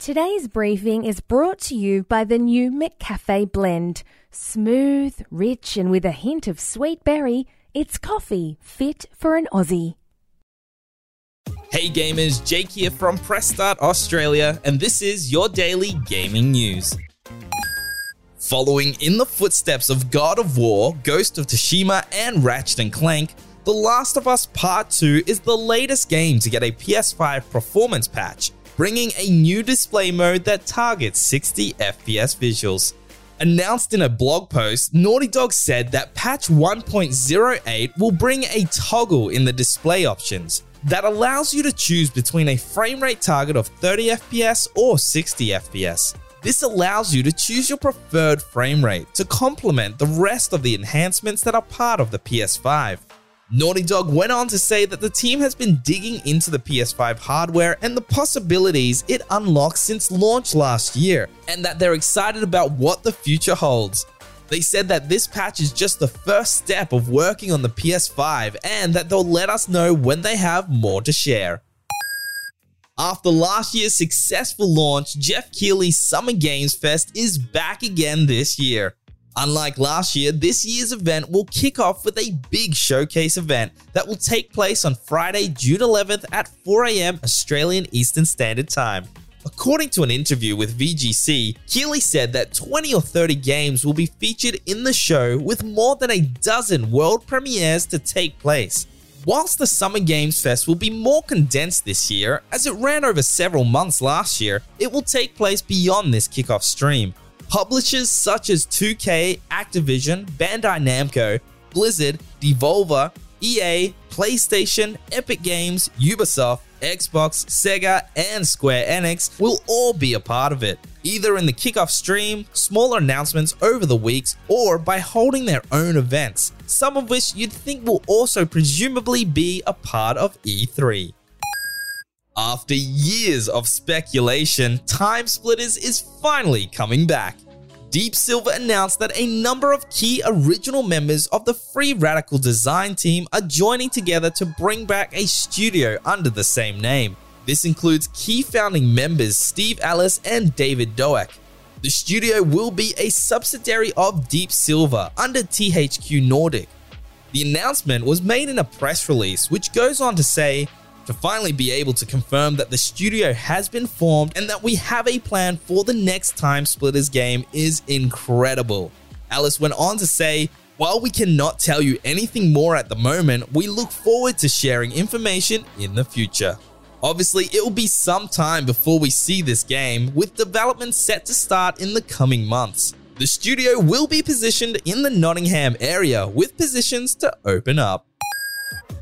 Today's briefing is brought to you by the new McCafe blend. Smooth, rich, and with a hint of sweet berry, it's coffee fit for an Aussie. Hey gamers, Jake here from Press Start Australia, and this is your daily gaming news. Following in the footsteps of God of War, Ghost of Tsushima, and Ratchet & Clank, The Last of Us Part 2 is the latest game to get a PS5 performance patch bringing a new display mode that targets 60 FPS visuals. Announced in a blog post, Naughty Dog said that patch 1.08 will bring a toggle in the display options that allows you to choose between a frame rate target of 30 FPS or 60 FPS. This allows you to choose your preferred frame rate to complement the rest of the enhancements that are part of the PS5. Naughty Dog went on to say that the team has been digging into the PS5 hardware and the possibilities it unlocks since launch last year, and that they're excited about what the future holds. They said that this patch is just the first step of working on the PS5 and that they'll let us know when they have more to share. After last year's successful launch, Jeff Keighley's Summer Games Fest is back again this year. Unlike last year, this year's event will kick off with a big showcase event that will take place on Friday, June 11th at 4am Australian Eastern Standard Time. According to an interview with VGC, Keighley said that 20 or 30 games will be featured in the show with more than a dozen world premieres to take place. Whilst the Summer Games Fest will be more condensed this year, as it ran over several months last year, it will take place beyond this kickoff stream. Publishers such as 2K, Activision, Bandai Namco, Blizzard, Devolver, EA, PlayStation, Epic Games, Ubisoft, Xbox, Sega, and Square Enix will all be a part of it, either in the kickoff stream, smaller announcements over the weeks, or by holding their own events, some of which you'd think will also presumably be a part of E3. After years of speculation, Time Splitters is finally coming back. Deep Silver announced that a number of key original members of the Free Radical design team are joining together to bring back a studio under the same name. This includes key founding members Steve Ellis and David Doak. The studio will be a subsidiary of Deep Silver under THQ Nordic. The announcement was made in a press release, which goes on to say to finally be able to confirm that the studio has been formed and that we have a plan for the next Time Splitters game is incredible. Ellis went on to say, while we cannot tell you anything more at the moment, we look forward to sharing information in the future. Obviously, it will be some time before we see this game, with development set to start in the coming months. The studio will be positioned in the Nottingham area, with positions to open up.